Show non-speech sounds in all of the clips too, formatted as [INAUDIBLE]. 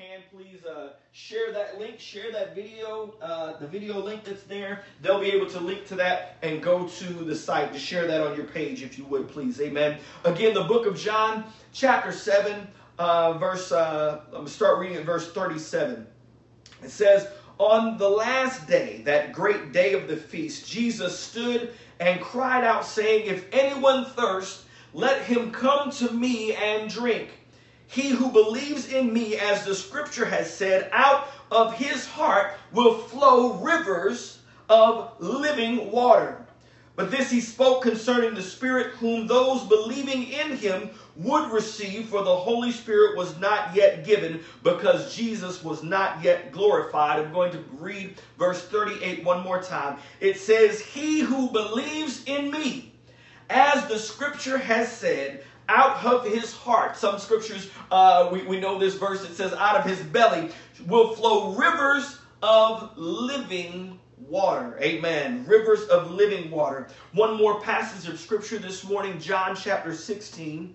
can, please uh, share that link, share that video, uh, the video link that's there. They'll be able to link to that and go to the site to share that on your page if you would, please. Amen. Again, the book of John, chapter 7, uh, verse, uh, I'm going to start reading at verse 37. It says, On the last day, that great day of the feast, Jesus stood and cried out, saying, If anyone thirst, let him come to me and drink. He who believes in me, as the scripture has said, out of his heart will flow rivers of living water. But this he spoke concerning the Spirit, whom those believing in him would receive, for the Holy Spirit was not yet given, because Jesus was not yet glorified. I'm going to read verse 38 one more time. It says, He who believes in me, as the scripture has said, out of his heart. Some scriptures, uh, we, we know this verse, it says, out of his belly will flow rivers of living water. Amen. Rivers of living water. One more passage of scripture this morning, John chapter 16.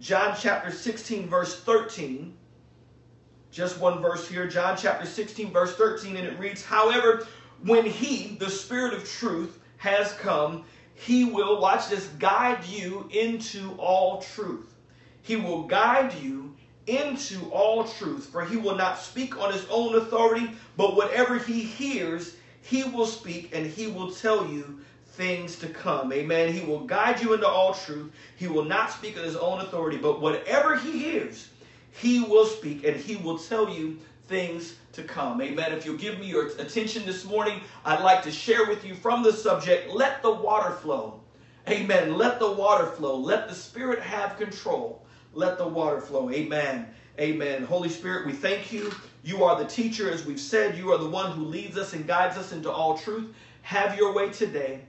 John chapter 16, verse 13. Just one verse here, John chapter 16, verse 13, and it reads, However, when he, the Spirit of truth, has come, he will, watch this, guide you into all truth. He will guide you into all truth, for he will not speak on his own authority, but whatever he hears, he will speak and he will tell you things to come. Amen. He will guide you into all truth. He will not speak on his own authority, but whatever he hears, he will speak and he will tell you things to come. Amen. If you'll give me your attention this morning, I'd like to share with you from the subject, let the water flow. Amen. Let the water flow. Let the Spirit have control. Let the water flow. Amen. Amen. Holy Spirit, we thank you. You are the teacher, as we've said. You are the one who leads us and guides us into all truth. Have your way today.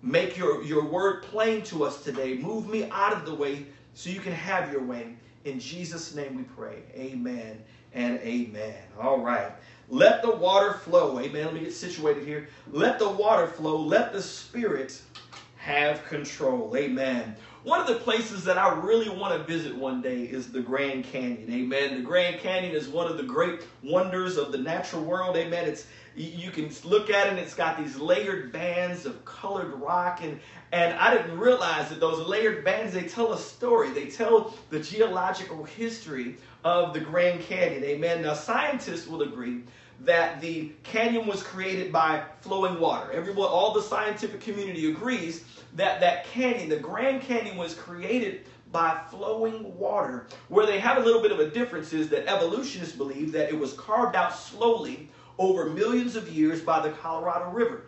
Make your, your word plain to us today. Move me out of the way so you can have your way. In Jesus' name we pray. Amen and amen. All right. Let the water flow. Amen. Let me get situated here. Let the water flow. Let the Spirit have control. Amen. One of the places that I really want to visit one day is the Grand Canyon. Amen. The Grand Canyon is one of the great wonders of the natural world. Amen. It's you can look at it and it's got these layered bands of colored rock and and I didn't realize that those layered bands they tell a story. They tell the geological history of the Grand Canyon. Amen. Now scientists will agree that the canyon was created by flowing water. Everyone, all the scientific community agrees that that canyon, the Grand Canyon, was created by flowing water. Where they have a little bit of a difference is that evolutionists believe that it was carved out slowly over millions of years by the Colorado River.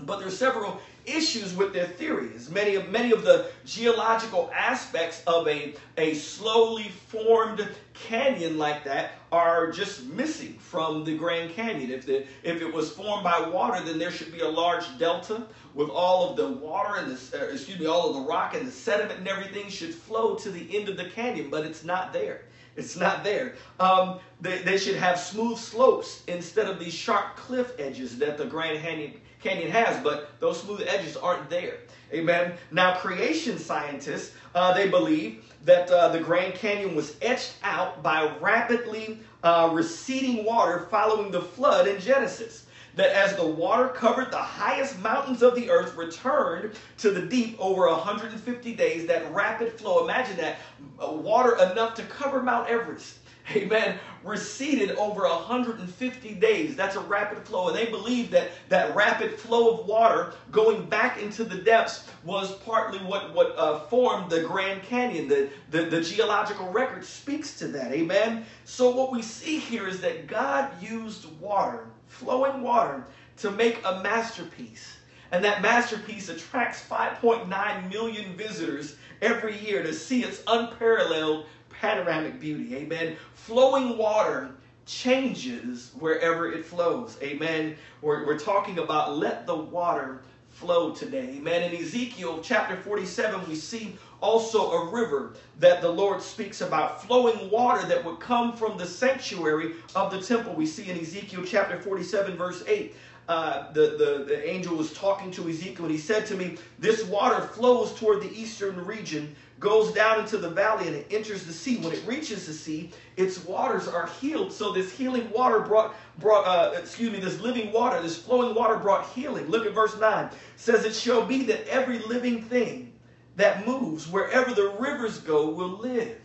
But there's several issues with their theories. Many of, many of the geological aspects of a, a slowly formed canyon like that are just missing from the Grand Canyon. If, the, if it was formed by water, then there should be a large delta with all of the water and the, uh, excuse me, all of the rock and the sediment and everything should flow to the end of the canyon, but it's not there. It's not there. Um, they, they should have smooth slopes instead of these sharp cliff edges that the Grand Canyon, Canyon has, but those smooth edges aren't there. Amen. Now, creation scientists, uh, they believe that uh, the Grand Canyon was etched out by rapidly uh, receding water following the flood in Genesis that as the water covered the highest mountains of the earth returned to the deep over 150 days, that rapid flow, imagine that, uh, water enough to cover Mount Everest [LAUGHS] amen, receded over 150 days. That's a rapid flow. And they believe that that rapid flow of water going back into the depths was partly what, what uh, formed the Grand Canyon. The, the, the geological record speaks to that, amen. So what we see here is that God used water, flowing water, to make a masterpiece. And that masterpiece attracts 5.9 million visitors every year to see its unparalleled panoramic beauty. Amen. Flowing water changes wherever it flows. Amen. We're, we're talking about let the water flow today. Amen. In Ezekiel chapter 47, we see also a river that the Lord speaks about, flowing water that would come from the sanctuary of the temple. We see in Ezekiel chapter 47, verse 8. Uh, the, the, the angel was talking to Ezekiel, and he said to me, This water flows toward the eastern region, goes down into the valley, and it enters the sea. When it reaches the sea, its waters are healed. So this healing water brought, brought uh, excuse me, this living water, this flowing water brought healing. Look at verse 9. It says, It shall be that every living thing that moves, wherever the rivers go, will live.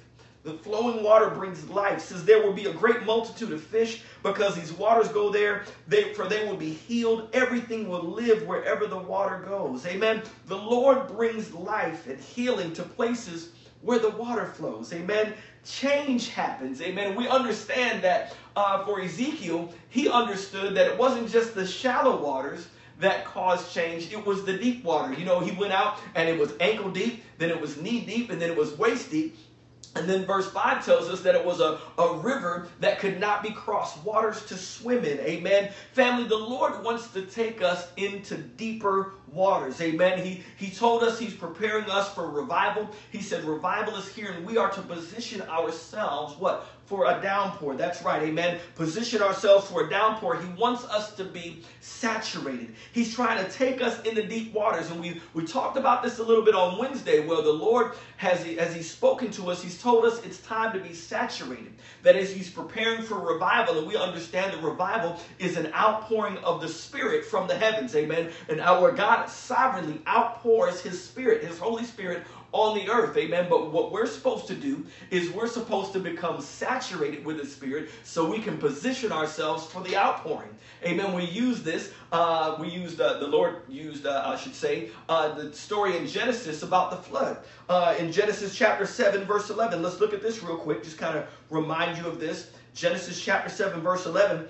The flowing water brings life. Says there will be a great multitude of fish because these waters go there. They, for they will be healed. Everything will live wherever the water goes. Amen. The Lord brings life and healing to places where the water flows. Amen. Change happens. Amen. We understand that uh, for Ezekiel, he understood that it wasn't just the shallow waters that caused change. It was the deep water. You know, he went out and it was ankle deep, then it was knee deep, and then it was waist deep. And then verse 5 tells us that it was a, a river that could not be crossed, waters to swim in. Amen. Family, the Lord wants to take us into deeper waters. Amen. He, he told us He's preparing us for revival. He said, Revival is here, and we are to position ourselves, what? For a downpour. That's right. Amen. Position ourselves for a downpour. He wants us to be saturated. He's trying to take us into deep waters. And we, we talked about this a little bit on Wednesday, where the Lord has, as He's spoken to us, He's told us it's time to be saturated. That is, He's preparing for revival, and we understand that revival is an outpouring of the Spirit from the heavens. Amen. And our God sovereignly outpours His Spirit, His Holy Spirit, on the earth. Amen. But what we're supposed to do is we're supposed to become saturated with the Spirit so we can position ourselves for the outpouring. Amen. We use this. Uh, we used, uh, the Lord used, uh, I should say, uh, the story in Genesis about the flood. Uh, in Genesis chapter 7, verse 11. Let's look at this real quick, just kind of remind you of this. Genesis chapter 7, verse 11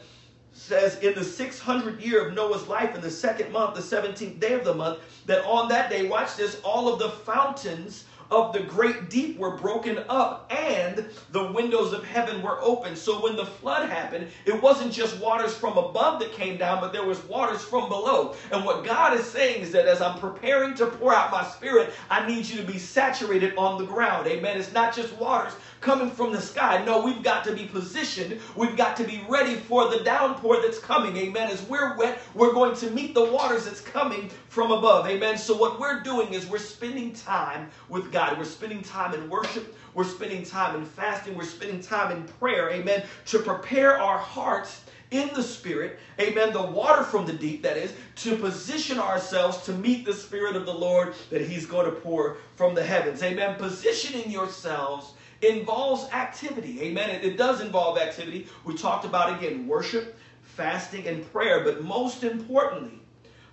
says in the 600th year of Noah's life, in the second month, the 17th day of the month, that on that day, watch this, all of the fountains of the great deep were broken up and the windows of heaven were open. So when the flood happened, it wasn't just waters from above that came down, but there was waters from below. And what God is saying is that as I'm preparing to pour out my spirit, I need you to be saturated on the ground. Amen. It's not just waters coming from the sky. No, we've got to be positioned. We've got to be ready for the downpour that's coming. Amen. As we're wet, we're going to meet the waters that's coming from above. Amen. So what we're doing is we're spending time with God. We're spending time in worship. We're spending time in fasting. We're spending time in prayer. Amen. To prepare our hearts in the Spirit, amen, the water from the deep, that is, to position ourselves to meet the Spirit of the Lord that He's going to pour from the heavens. Amen. Positioning yourselves involves activity. Amen. It, it does involve activity. We talked about again worship, fasting, and prayer, but most importantly,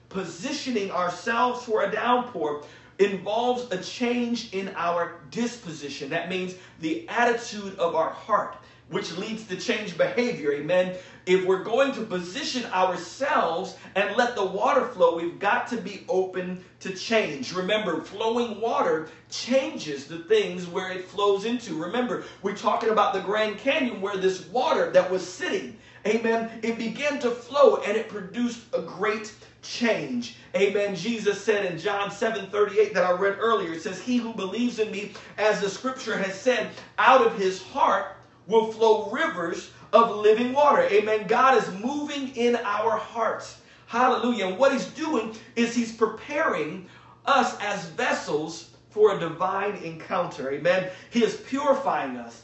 positioning ourselves for a downpour involves a change in our disposition. That means the attitude of our heart, which leads to change behavior. Amen. If we're going to position ourselves and let the water flow, we've got to be open to change. Remember, flowing water changes the things where it flows into. Remember, we're talking about the Grand Canyon where this water that was sitting, amen, it began to flow and it produced a great change. Amen. Jesus said in John 7 38 that I read earlier, it says, He who believes in me, as the scripture has said, out of his heart will flow rivers of living water. Amen. God is moving in our hearts. Hallelujah. And what he's doing is he's preparing us as vessels for a divine encounter. Amen. He is purifying us.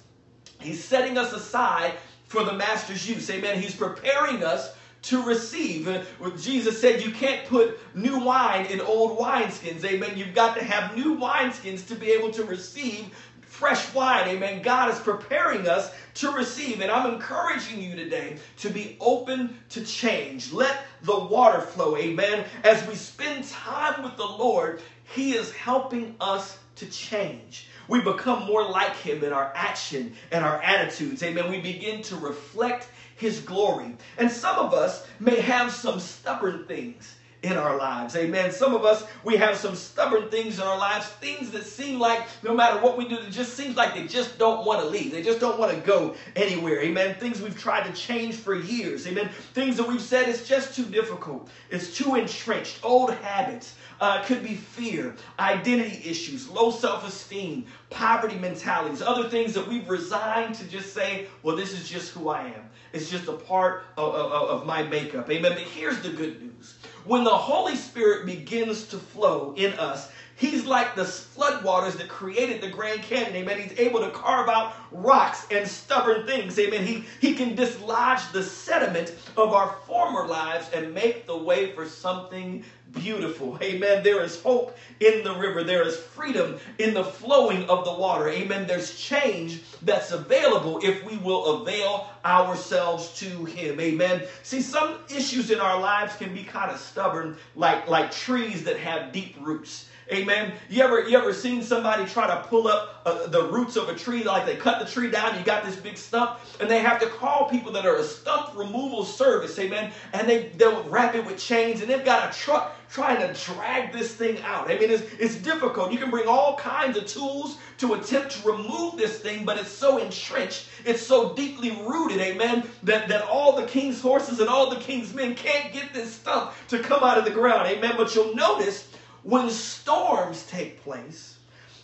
He's setting us aside for the master's use. Amen. He's preparing us to receive. Jesus said you can't put new wine in old wineskins. Amen. You've got to have new wineskins to be able to receive fresh wine. Amen. God is preparing us to receive. And I'm encouraging you today to be open to change. Let the water flow. Amen. As we spend time with the Lord, He is helping us to change. We become more like Him in our action and our attitudes. Amen. We begin to reflect His glory. And some of us may have some stubborn things in our lives. Amen. Some of us, we have some stubborn things in our lives, things that seem like no matter what we do, it just seems like they just don't want to leave. They just don't want to go anywhere. Amen. Things we've tried to change for years. Amen. Things that we've said it's just too difficult. It's too entrenched. Old habits. Uh, could be fear, identity issues, low self esteem, poverty mentalities, other things that we've resigned to just say, well, this is just who I am. It's just a part of, of, of my makeup. Amen. But here's the good news. When the Holy Spirit begins to flow in us, He's like the floodwaters that created the Grand Canyon. Amen. He's able to carve out rocks and stubborn things. Amen. He, he can dislodge the sediment of our former lives and make the way for something beautiful. Amen. There is hope in the river. There is freedom in the flowing of the water. Amen. There's change that's available if we will avail ourselves to him. Amen. See, some issues in our lives can be kind of stubborn, like, like trees that have deep roots. Amen. You ever you ever seen somebody try to pull up uh, the roots of a tree like they cut the tree down, you got this big stump, and they have to call people that are a stump removal service, amen. And they they'll wrap it with chains, and they've got a truck trying to drag this thing out. I mean, it's it's difficult. You can bring all kinds of tools to attempt to remove this thing, but it's so entrenched, it's so deeply rooted, amen, that, that all the king's horses and all the king's men can't get this stump to come out of the ground, amen. But you'll notice when storms take place,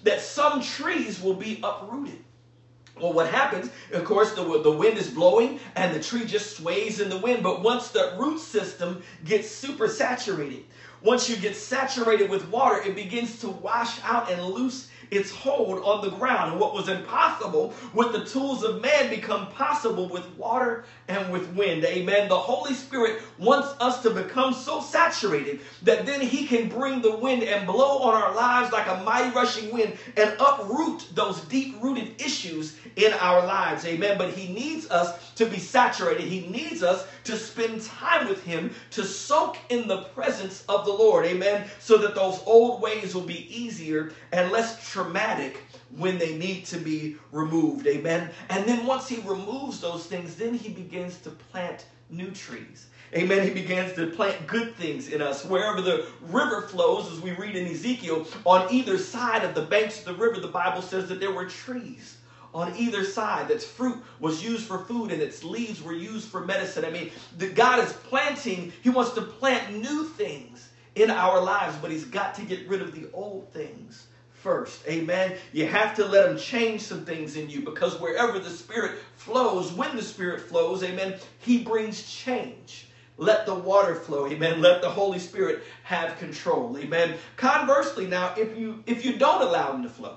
that some trees will be uprooted. Well, what happens, of course, the, the wind is blowing and the tree just sways in the wind. But once the root system gets super saturated, once you get saturated with water, it begins to wash out and loose its hold on the ground. And what was impossible with the tools of man become possible with water and with wind. Amen. The Holy Spirit wants us to become so saturated that then he can bring the wind and blow on our lives like a mighty rushing wind and uproot those deep rooted issues in our lives. Amen. But he needs us to be saturated. He needs us to spend time with him, to soak in the presence of the Lord. Amen. So that those old ways will be easier and less traumatic when they need to be removed. Amen. And then once he removes those things, then he begins to plant new trees. Amen. He begins to plant good things in us. Wherever the river flows, as we read in Ezekiel, on either side of the banks of the river, the Bible says that there were trees on either side. That's fruit was used for food and its leaves were used for medicine. I mean, the God is planting, He wants to plant new things in our lives, but He's got to get rid of the old things first. Amen. You have to let him change some things in you because wherever the Spirit flows, when the Spirit flows, amen, he brings change. Let the water flow, amen. Let the Holy Spirit have control, amen. Conversely, now, if you if you don't allow him to flow,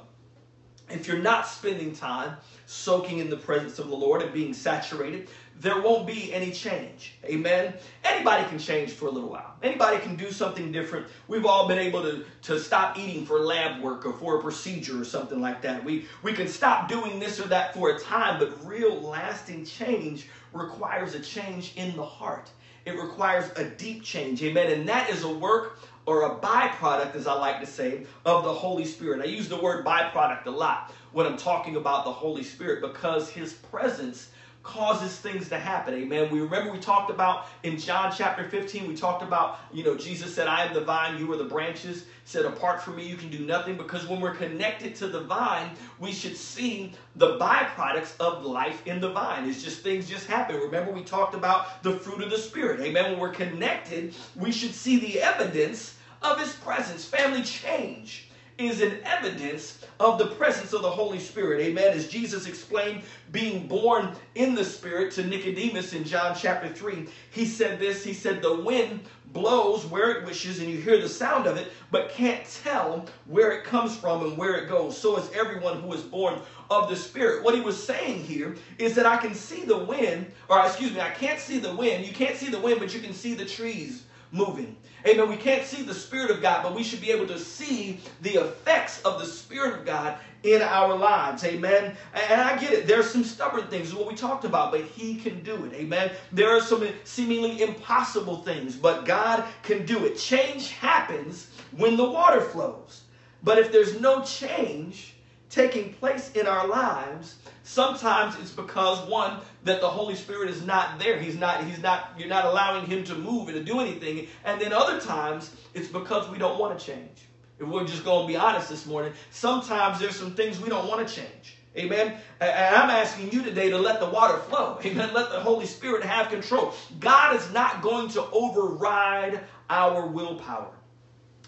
if you're not spending time soaking in the presence of the Lord and being saturated, there won't be any change. Amen. Anybody can change for a little while. Anybody can do something different. We've all been able to, to stop eating for lab work or for a procedure or something like that. We, we can stop doing this or that for a time, but real lasting change requires a change in the heart. It requires a deep change. Amen. And that is a work or a byproduct, as I like to say, of the Holy Spirit. I use the word byproduct a lot when I'm talking about the Holy Spirit because His presence causes things to happen. Amen. We remember we talked about in John chapter 15, we talked about, you know, Jesus said, I am the vine, you are the branches. He said, apart from me, you can do nothing because when we're connected to the vine, we should see the byproducts of life in the vine. It's just things just happen. Remember, we talked about the fruit of the Spirit. Amen. When we're connected, we should see the evidence of His presence. Family change is an evidence of the presence of the Holy Spirit. Amen. As Jesus explained, being born in the Spirit to Nicodemus in John chapter 3, he said this He said, The wind blows where it wishes, and you hear the sound of it, but can't tell where it comes from and where it goes. So is everyone who is born of the Spirit. What he was saying here is that I can see the wind, or excuse me, I can't see the wind. You can't see the wind, but you can see the trees moving. Amen. We can't see the Spirit of God, but we should be able to see the effects of the Spirit of God in our lives. Amen. And I get it. There's some stubborn things, is what we talked about, but He can do it. Amen. There are some seemingly impossible things, but God can do it. Change happens when the water flows. But if there's no change taking place in our lives, Sometimes it's because one that the Holy Spirit is not there. He's not he's not you're not allowing him to move and to do anything. And then other times it's because we don't want to change. If we're just going to be honest this morning, sometimes there's some things we don't want to change. Amen. And I'm asking you today to let the water flow. [LAUGHS] Amen. Let the Holy Spirit have control. God is not going to override our willpower.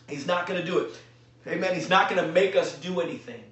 He's not going to do it. Amen. He's not going to make us do anything.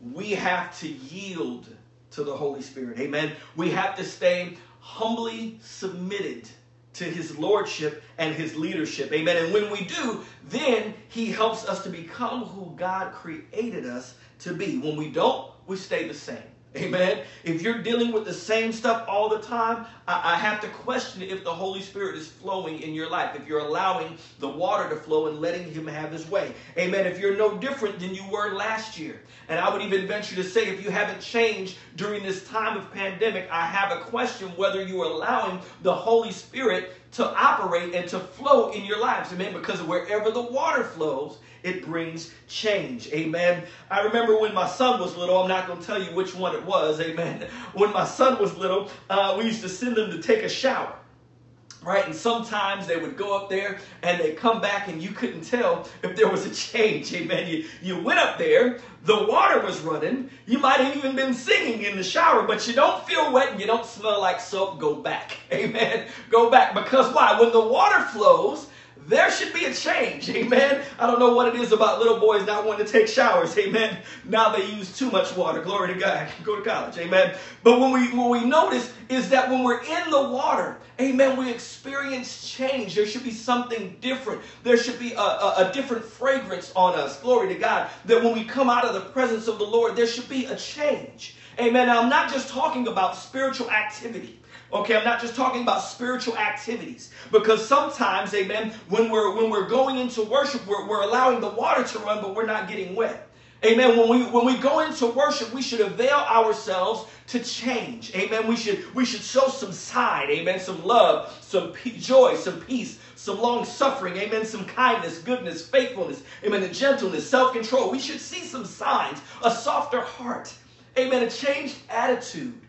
we have to yield to the Holy Spirit. Amen. We have to stay humbly submitted to his lordship and his leadership. Amen. And when we do, then he helps us to become who God created us to be. When we don't, we stay the same. Amen. If you're dealing with the same stuff all the time, I, I, have to question if the Holy Spirit is flowing in your life. If you're allowing the water to flow and letting Him have His way. Amen. If you're no different than you were last year. And I would even venture to say if you haven't changed during this time of pandemic, I have a question whether you are allowing the Holy Spirit to operate and to flow in your lives. Amen. Because wherever the water flows, it brings change. Amen. I remember when my son was little, I'm not going to tell you which one it was. Amen. When my son was little, uh, we used to send him to take a shower right? And sometimes they would go up there and they come back and you couldn't tell if there was a change. [LAUGHS] Amen. You, you went up there, the water was running. You might have even been singing in the shower, but you don't feel wet and you don't smell like soap. Go back. [LAUGHS] Amen. Go back because why? When the water flows, there should be a change. [LAUGHS] Amen. I don't know what it is about little boys not wanting to take showers. Amen. Now they use too much water. Glory to God. Go to college. Amen. But when we when we notice is that when we're in the water, amen, we experience change. There should be something different. There should be a, a, a different fragrance on us. Glory to God. That when we come out of the presence of the Lord, there should be a change. Amen. Now I'm not just talking about spiritual activity. Okay, I'm not just talking about spiritual activities because sometimes, amen, when we're when we're going into worship, we're, we're allowing the water to run, but we're not getting wet. Amen. When we when we go into worship, we should avail ourselves to change. Amen. We should we should show some side. Amen. Some love, some joy, some peace, some long suffering. Amen. Some kindness, goodness, faithfulness. Amen. Gentleness, self control. We should see some signs. A softer heart. Amen. A changed attitude,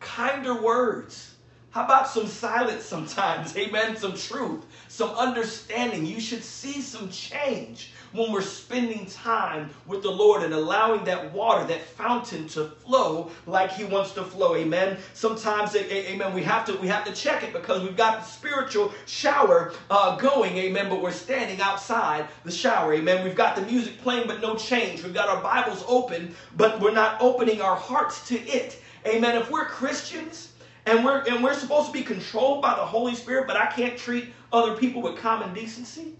kinder words. How about some silence sometimes? [LAUGHS] Amen. Some truth, some understanding. You should see some change when we're spending time with the Lord and allowing that water, that fountain to flow like He wants to flow. Amen. Sometimes, amen, we have to we have to check it because we've got the spiritual shower uh, going, amen, but we're standing outside the shower. Amen. We've got the music playing, but no change. We've got our Bibles open, but we're not opening our hearts to it. Amen. If we're Christians, and we're and we're supposed to be controlled by the Holy Spirit, but I can't treat other people with common decency.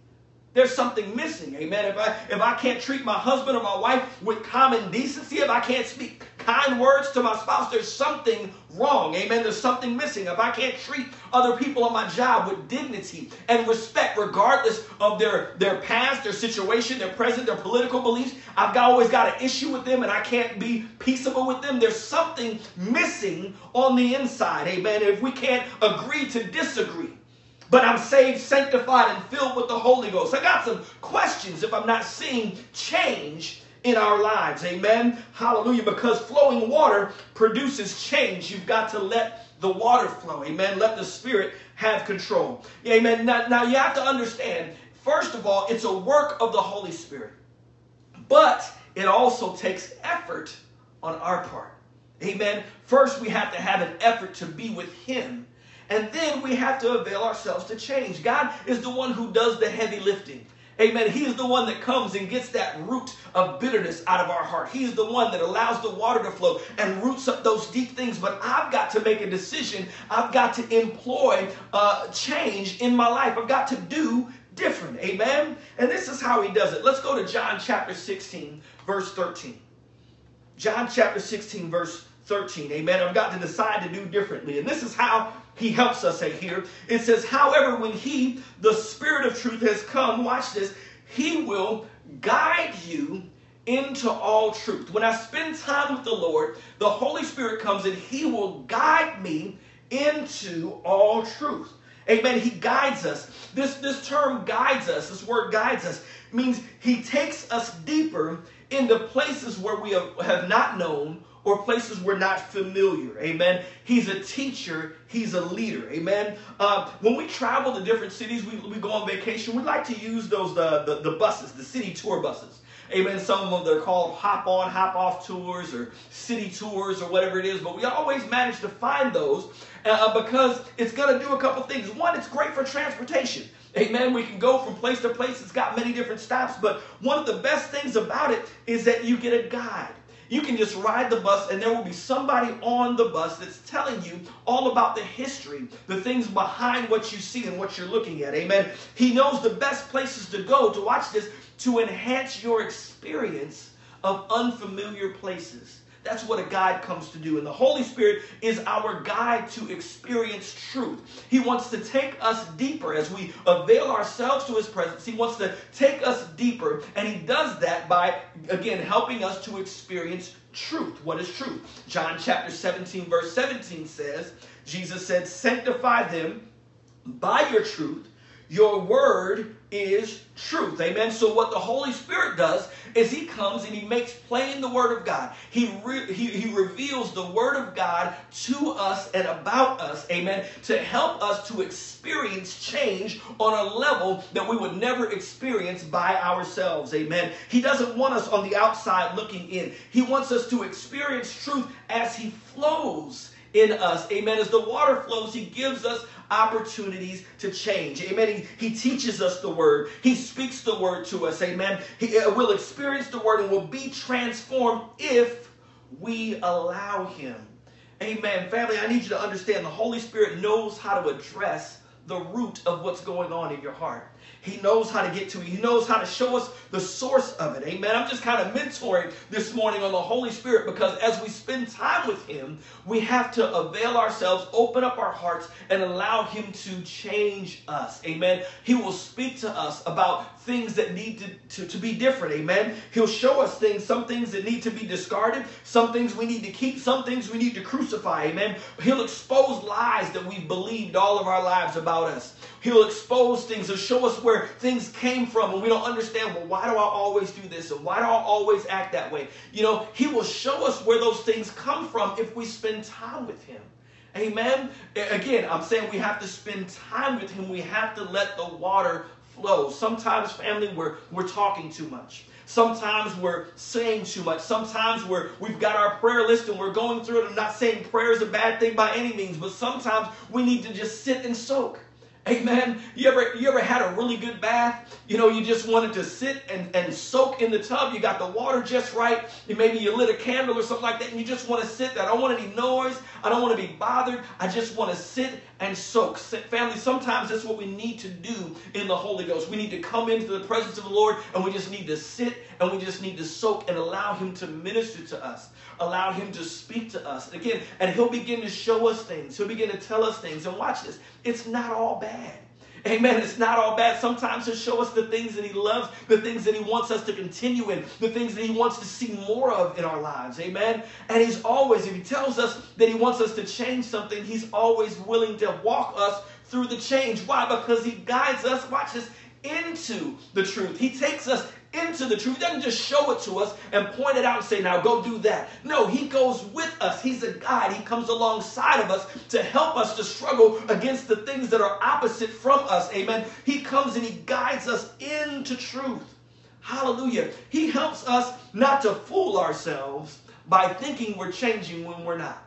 There's something missing, amen. If I if I can't treat my husband or my wife with common decency, if I can't speak kind words to my spouse, there's something wrong, amen. There's something missing. If I can't treat other people on my job with dignity and respect, regardless of their their past, their situation, their present, their political beliefs, I've got, always got an issue with them, and I can't be peaceable with them. There's something missing on the inside, amen. If we can't agree to disagree but I'm saved, sanctified, and filled with the Holy Ghost. I got some questions if I'm not seeing change in our lives. Amen. Hallelujah. Because flowing water produces change. You've got to let the water flow. Amen. Let the Spirit have control. Amen. Now, now you have to understand, first of all, it's a work of the Holy Spirit. But it also takes effort on our part. Amen. First, we have to have an effort to be with Him and then we have to avail ourselves to change. God is the one who does the heavy lifting. Amen. He is the one that comes and gets that root of bitterness out of our heart. He is the one that allows the water to flow and roots up those deep things. But I've got to make a decision. I've got to employ uh, change in my life. I've got to do different. Amen. And this is how he does it. Let's go to John chapter 16, verse 13. John chapter 16, verse 13. Amen. I've got to decide to do differently. And this is how he helps us here. It says, however, when he, the Spirit of truth, has come, watch this, he will guide you into all truth. When I spend time with the Lord, the Holy Spirit comes and he will guide me into all truth. Amen. He guides us. This, this term guides us, this word guides us, means he takes us deeper into places where we have, have not known or places we're not familiar. Amen. He's a teacher, he's a leader. Amen. Uh, when we travel to different cities, we, we go on vacation, we like to use those the, the, the buses, the city tour buses. Amen. Some of them they're called hop on, hop off tours or city tours or whatever it is. But we always manage to find those uh, because it's going to do a couple things. One, it's great for transportation. Amen. We can go from place to place. It's got many different stops. But one of the best things about it is that you get a guide. You can just ride the bus, and there will be somebody on the bus that's telling you all about the history, the things behind what you see and what you're looking at. Amen. He knows the best places to go to watch this to enhance your experience of unfamiliar places. That's what a guide comes to do. And the Holy Spirit is our guide to experience truth. He wants to take us deeper as we avail ourselves to His presence. He wants to take us deeper. And He does that by, again, helping us to experience truth. What is truth? John chapter 17, verse 17 says, Jesus said, Sanctify them by your truth. Your word is truth. Amen. So what the Holy Spirit does is he comes and he makes plain the word of God. He, re- he, he reveals the word of God to us and about us. Amen. To help us to experience change on a level that we would never experience by ourselves. Amen. He doesn't want us on the outside looking in. He wants us to experience truth as he flows in us. Amen. As the water flows, he gives us opportunities to change. Amen. He, he teaches us the word. He speaks the word to us. Amen. He uh, will experience the word and will be transformed if we allow him. Amen. Family, I need you to understand the Holy Spirit knows how to address the root of what's going on in your heart. He knows how to get to it. He knows how to show us the source of it. Amen. I'm just kind of mentoring this morning on the Holy Spirit because as we spend time with Him, we have to avail ourselves, open up our hearts, and allow Him to change us. Amen. He will speak to us about things that need to, to, to be different. Amen. He'll show us things, some things that need to be discarded, some things we need to keep, some things we need to crucify. Amen. He'll expose lies that we've believed all of our lives about us. He'll expose things and show us where things came from and we don't understand, well, why do I always do this? And why do I always act that way? You know, He will show us where those things come from if we spend time with Him. Amen. Again, I'm saying we have to spend time with Him. We have to let the water flow. Sometimes, family, we're, we're talking too much. Sometimes we're saying too much. Sometimes we're, we've got our prayer list and we're going through it. I'm not saying prayer is a bad thing by any means, but sometimes we need to just sit and soak. Amen. You ever you ever had a really good bath? You know, you just wanted to sit and, and soak in the tub. You got the water just right. Maybe you lit a candle or something like that, and you just want to sit there. I don't want any noise. I don't want to be bothered. I just want to sit and soak. Family, sometimes that's what we need to do in the Holy Ghost. We need to come into the presence of the Lord and we just need to sit and we just need to soak and allow Him to minister to us. Allow Him to speak to us. Again, and He'll begin to show us things. He'll begin to tell us things. And watch this. It's not all bad. Amen. It's not all bad. Sometimes He'll show us the things that He loves, the things that He wants us to continue in, the things that He wants to see more of in our lives. Amen. And He's always, if He tells us that He wants us to change something, He's always willing to walk us through the change. Why? Because He guides us, watch this, into the truth. He takes us into the truth. He doesn't just show it to us and point it out and say, now go do that. No, he goes with us. He's a guide. He comes alongside of us to help us to struggle against the things that are opposite from us. Amen. He comes and he guides us into truth. Hallelujah. He helps us not to fool ourselves by thinking we're changing when we're not.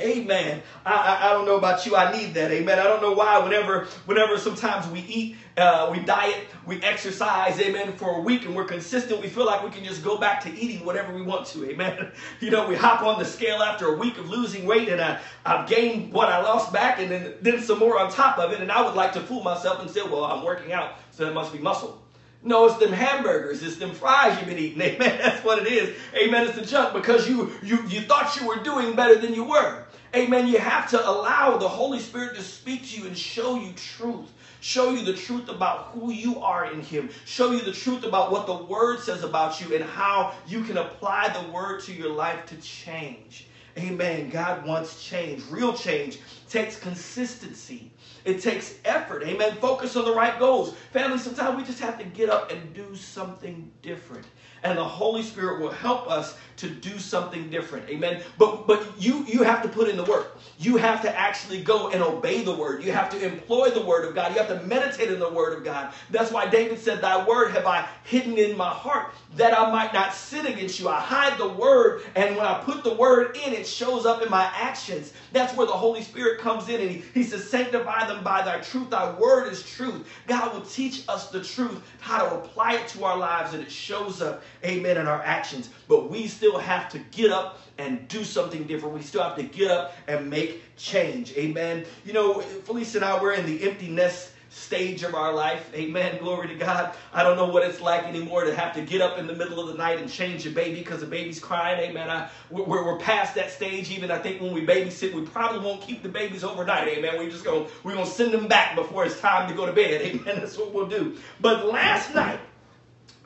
Amen. I, I, I, don't know about you. I need that. Amen. I don't know why. Whenever, whenever sometimes we eat, uh, we diet, we exercise. Amen. For a week and we're consistent, we feel like we can just go back to eating whatever we want to. Amen. [LAUGHS] You know, we hop on the scale after a week of losing weight, and I, I've gained what I lost back, and then then some more on top of it. And I would like to fool myself and say, well, I'm working out, so it must be muscle. No, it's them hamburgers, it's them fries you've been eating. [LAUGHS] Amen. That's what it is. Amen. It's the junk because you you you thought you were doing better than you were. Amen. You have to allow the Holy Spirit to speak to you and show you truth. Show you the truth about who you are in Him. Show you the truth about what the Word says about you and how you can apply the Word to your life to change. Amen. God wants change. Real change takes consistency. It takes effort. Amen. Focus on the right goals. Family, sometimes we just have to get up and do something different and the Holy Spirit will help us to do something different. Amen. But but you you have to put in the work. You have to actually go and obey the word. You have to employ the word of God. You have to meditate in the word of God. That's why David said, Thy word have I hidden in my heart that I might not sin against you. I hide the word, and when I put the word in, it shows up in my actions. That's where the Holy Spirit comes in and he, he says, Sanctify them by thy truth. Thy word is truth. God will teach us the truth, how to apply it to our lives, and it shows up, amen, in our actions. But we still have to get up and do something different. We still have to get up and make change. Amen. You know, Felicia and I, we're in the empty nest stage of our life. Amen. Glory to God. I don't know what it's like anymore to have to get up in the middle of the night and change a baby because the baby's crying. Amen. I, we're, we're past that stage. Even I think when we babysit, we probably won't keep the babies overnight. Amen. We're just going we're gonna send them back before it's time to go to bed. [LAUGHS] Amen. That's what we'll do. But last night,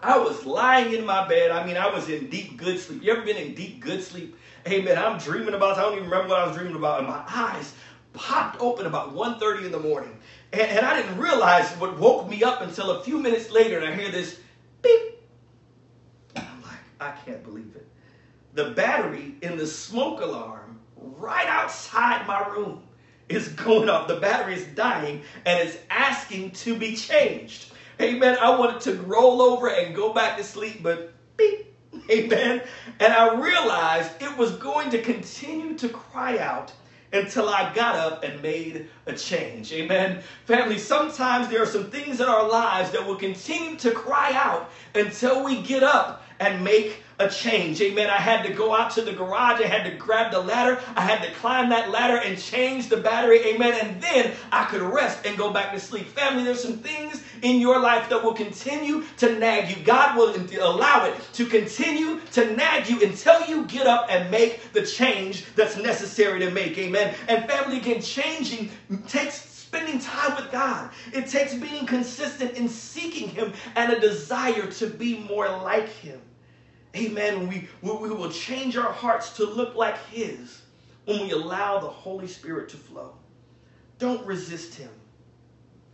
I was lying in my bed. I mean, I was in deep good sleep. You ever been in deep good sleep? Hey, man, I'm dreaming about, I don't even remember what I was dreaming about, and my eyes popped open about 1.30 in the morning. And, and I didn't realize what woke me up until a few minutes later, and I hear this beep. And I'm like, I can't believe it. The battery in the smoke alarm right outside my room is going off. The battery is dying and it's asking to be changed. Amen. I wanted to roll over and go back to sleep, but beep. Amen. And I realized it was going to continue to cry out until I got up and made a change. Amen. Family, sometimes there are some things in our lives that will continue to cry out until we get up and make a change. Amen. I had to go out to the garage. I had to grab the ladder. I had to climb that ladder and change the battery. Amen. And then I could rest and go back to sleep. Family, there's some things in your life that will continue to nag you. God will allow it to continue to nag you until you get up and make the change that's necessary to make. Amen. And family, again, changing takes spending time with God. It takes being consistent in seeking Him and a desire to be more like Him. Amen. We, we will change our hearts to look like His when we allow the Holy Spirit to flow. Don't resist Him.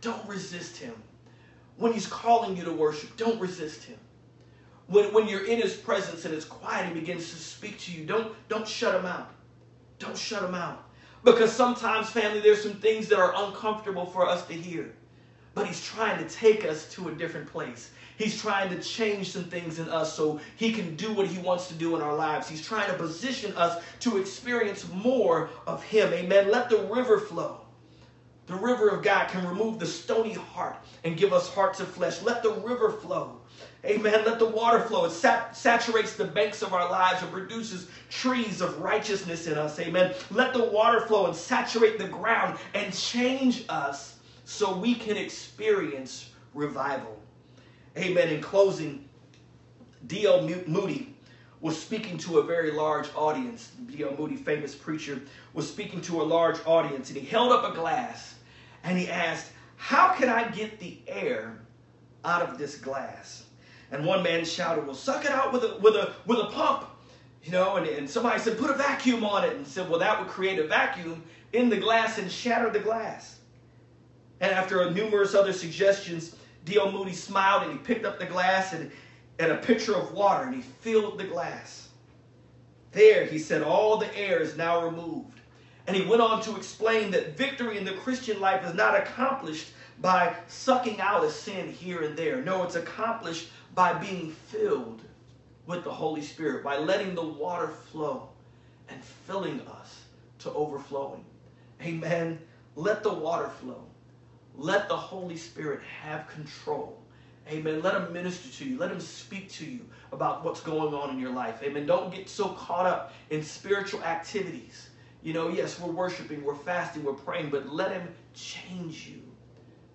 Don't resist Him. When He's calling you to worship, don't resist Him. When, when you're in His presence and it's quiet, He begins to speak to you. Don't, don't shut Him out. Don't shut Him out. Because sometimes, family, there's some things that are uncomfortable for us to hear. But He's trying to take us to a different place. He's trying to change some things in us so he can do what he wants to do in our lives. He's trying to position us to experience more of him. Amen. Let the river flow. The river of God can remove the stony heart and give us hearts of flesh. Let the river flow. Amen. Let the water flow. It sat- saturates the banks of our lives and produces trees of righteousness in us. Amen. Let the water flow and saturate the ground and change us so we can experience revival. Amen. In closing, D.L. Moody was speaking to a very large audience. D.L. Moody, famous preacher, was speaking to a large audience, and he held up a glass and he asked, How can I get the air out of this glass? And one man shouted, Well, suck it out with a, with a, with a pump. You know, and, and somebody said, Put a vacuum on it. And said, Well, that would create a vacuum in the glass and shatter the glass. And after numerous other suggestions, D.L. Moody smiled and he picked up the glass and, and a pitcher of water and he filled the glass. There, he said, all the air is now removed. And he went on to explain that victory in the Christian life is not accomplished by sucking out a sin here and there. No, it's accomplished by being filled with the Holy Spirit, by letting the water flow and filling us to overflowing. Amen. Let the water flow. Let the Holy Spirit have control. Amen. Let him minister to you. Let him speak to you about what's going on in your life. Amen. Don't get so caught up in spiritual activities. You know, yes, we're worshiping, we're fasting, we're praying, but let him change you.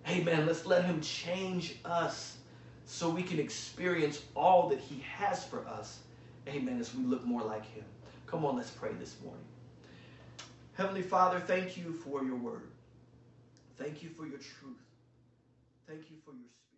Amen. Let's let him change us so we can experience all that he has for us. Amen. As we look more like him. Come on, let's pray this morning. Heavenly Father, thank you for your word. Thank you for your truth. Thank you for your spirit.